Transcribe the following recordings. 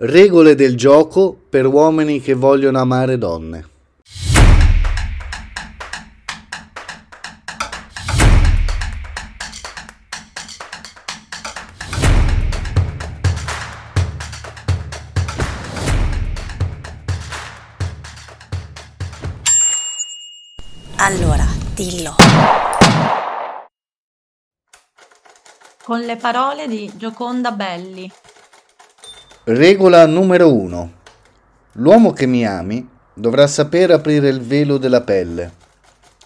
Regole del gioco per uomini che vogliono amare donne. Allora, dillo. Con le parole di Gioconda Belli. Regola numero 1. L'uomo che mi ami dovrà sapere aprire il velo della pelle,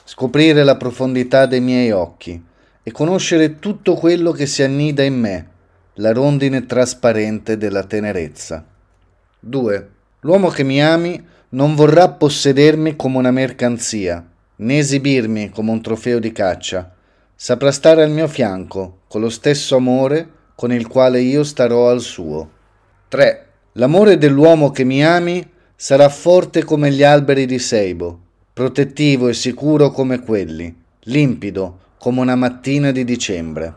scoprire la profondità dei miei occhi e conoscere tutto quello che si annida in me, la rondine trasparente della tenerezza. 2. L'uomo che mi ami non vorrà possedermi come una mercanzia, né esibirmi come un trofeo di caccia. Saprà stare al mio fianco con lo stesso amore con il quale io starò al suo. 3. L'amore dell'uomo che mi ami sarà forte come gli alberi di Seibo, protettivo e sicuro come quelli, limpido come una mattina di dicembre.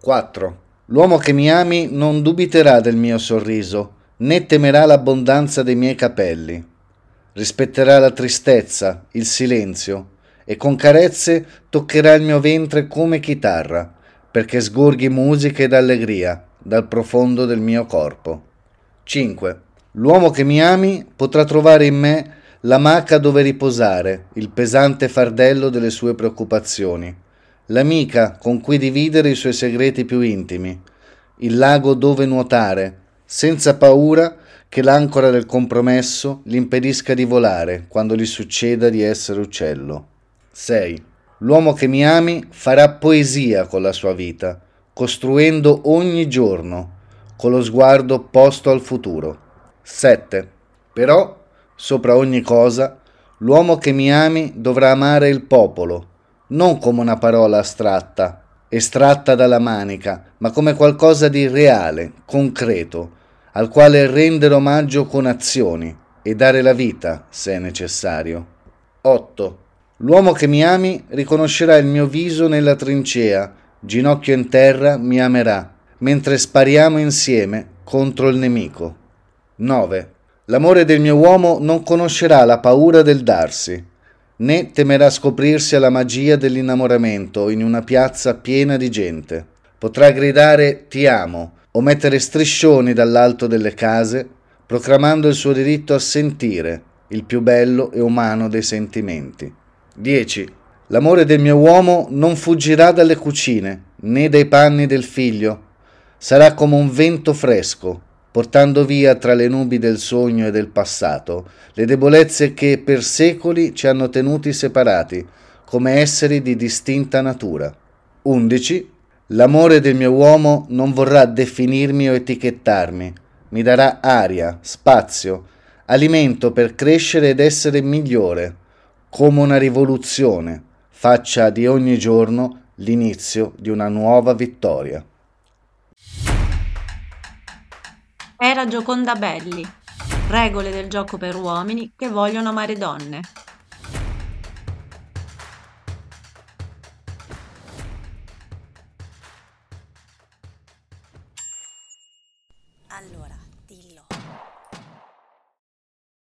4. L'uomo che mi ami non dubiterà del mio sorriso, né temerà l'abbondanza dei miei capelli rispetterà la tristezza, il silenzio, e con carezze toccherà il mio ventre come chitarra, perché sgorghi musica ed allegria dal profondo del mio corpo. 5. L'uomo che mi ami potrà trovare in me la maca dove riposare, il pesante fardello delle sue preoccupazioni, l'amica con cui dividere i suoi segreti più intimi, il lago dove nuotare, senza paura che l'ancora del compromesso gli impedisca di volare quando gli succeda di essere uccello. 6. L'uomo che mi ami farà poesia con la sua vita, costruendo ogni giorno, con lo sguardo posto al futuro. 7. Però, sopra ogni cosa, l'uomo che mi ami dovrà amare il popolo, non come una parola astratta, estratta dalla manica, ma come qualcosa di reale, concreto, al quale rendere omaggio con azioni e dare la vita se è necessario. 8. L'uomo che mi ami riconoscerà il mio viso nella trincea, ginocchio in terra mi amerà, mentre spariamo insieme contro il nemico. 9. L'amore del mio uomo non conoscerà la paura del darsi, né temerà scoprirsi alla magia dell'innamoramento in una piazza piena di gente. Potrà gridare ti amo, o mettere striscioni dall'alto delle case, proclamando il suo diritto a sentire, il più bello e umano dei sentimenti. 10. L'amore del mio uomo non fuggirà dalle cucine, né dai panni del figlio. Sarà come un vento fresco, portando via tra le nubi del sogno e del passato le debolezze che per secoli ci hanno tenuti separati, come esseri di distinta natura. 11. L'amore del mio uomo non vorrà definirmi o etichettarmi, mi darà aria, spazio, alimento per crescere ed essere migliore, come una rivoluzione, faccia di ogni giorno l'inizio di una nuova vittoria. Era Gioconda Belli. Regole del gioco per uomini che vogliono amare donne. Allora, dillo.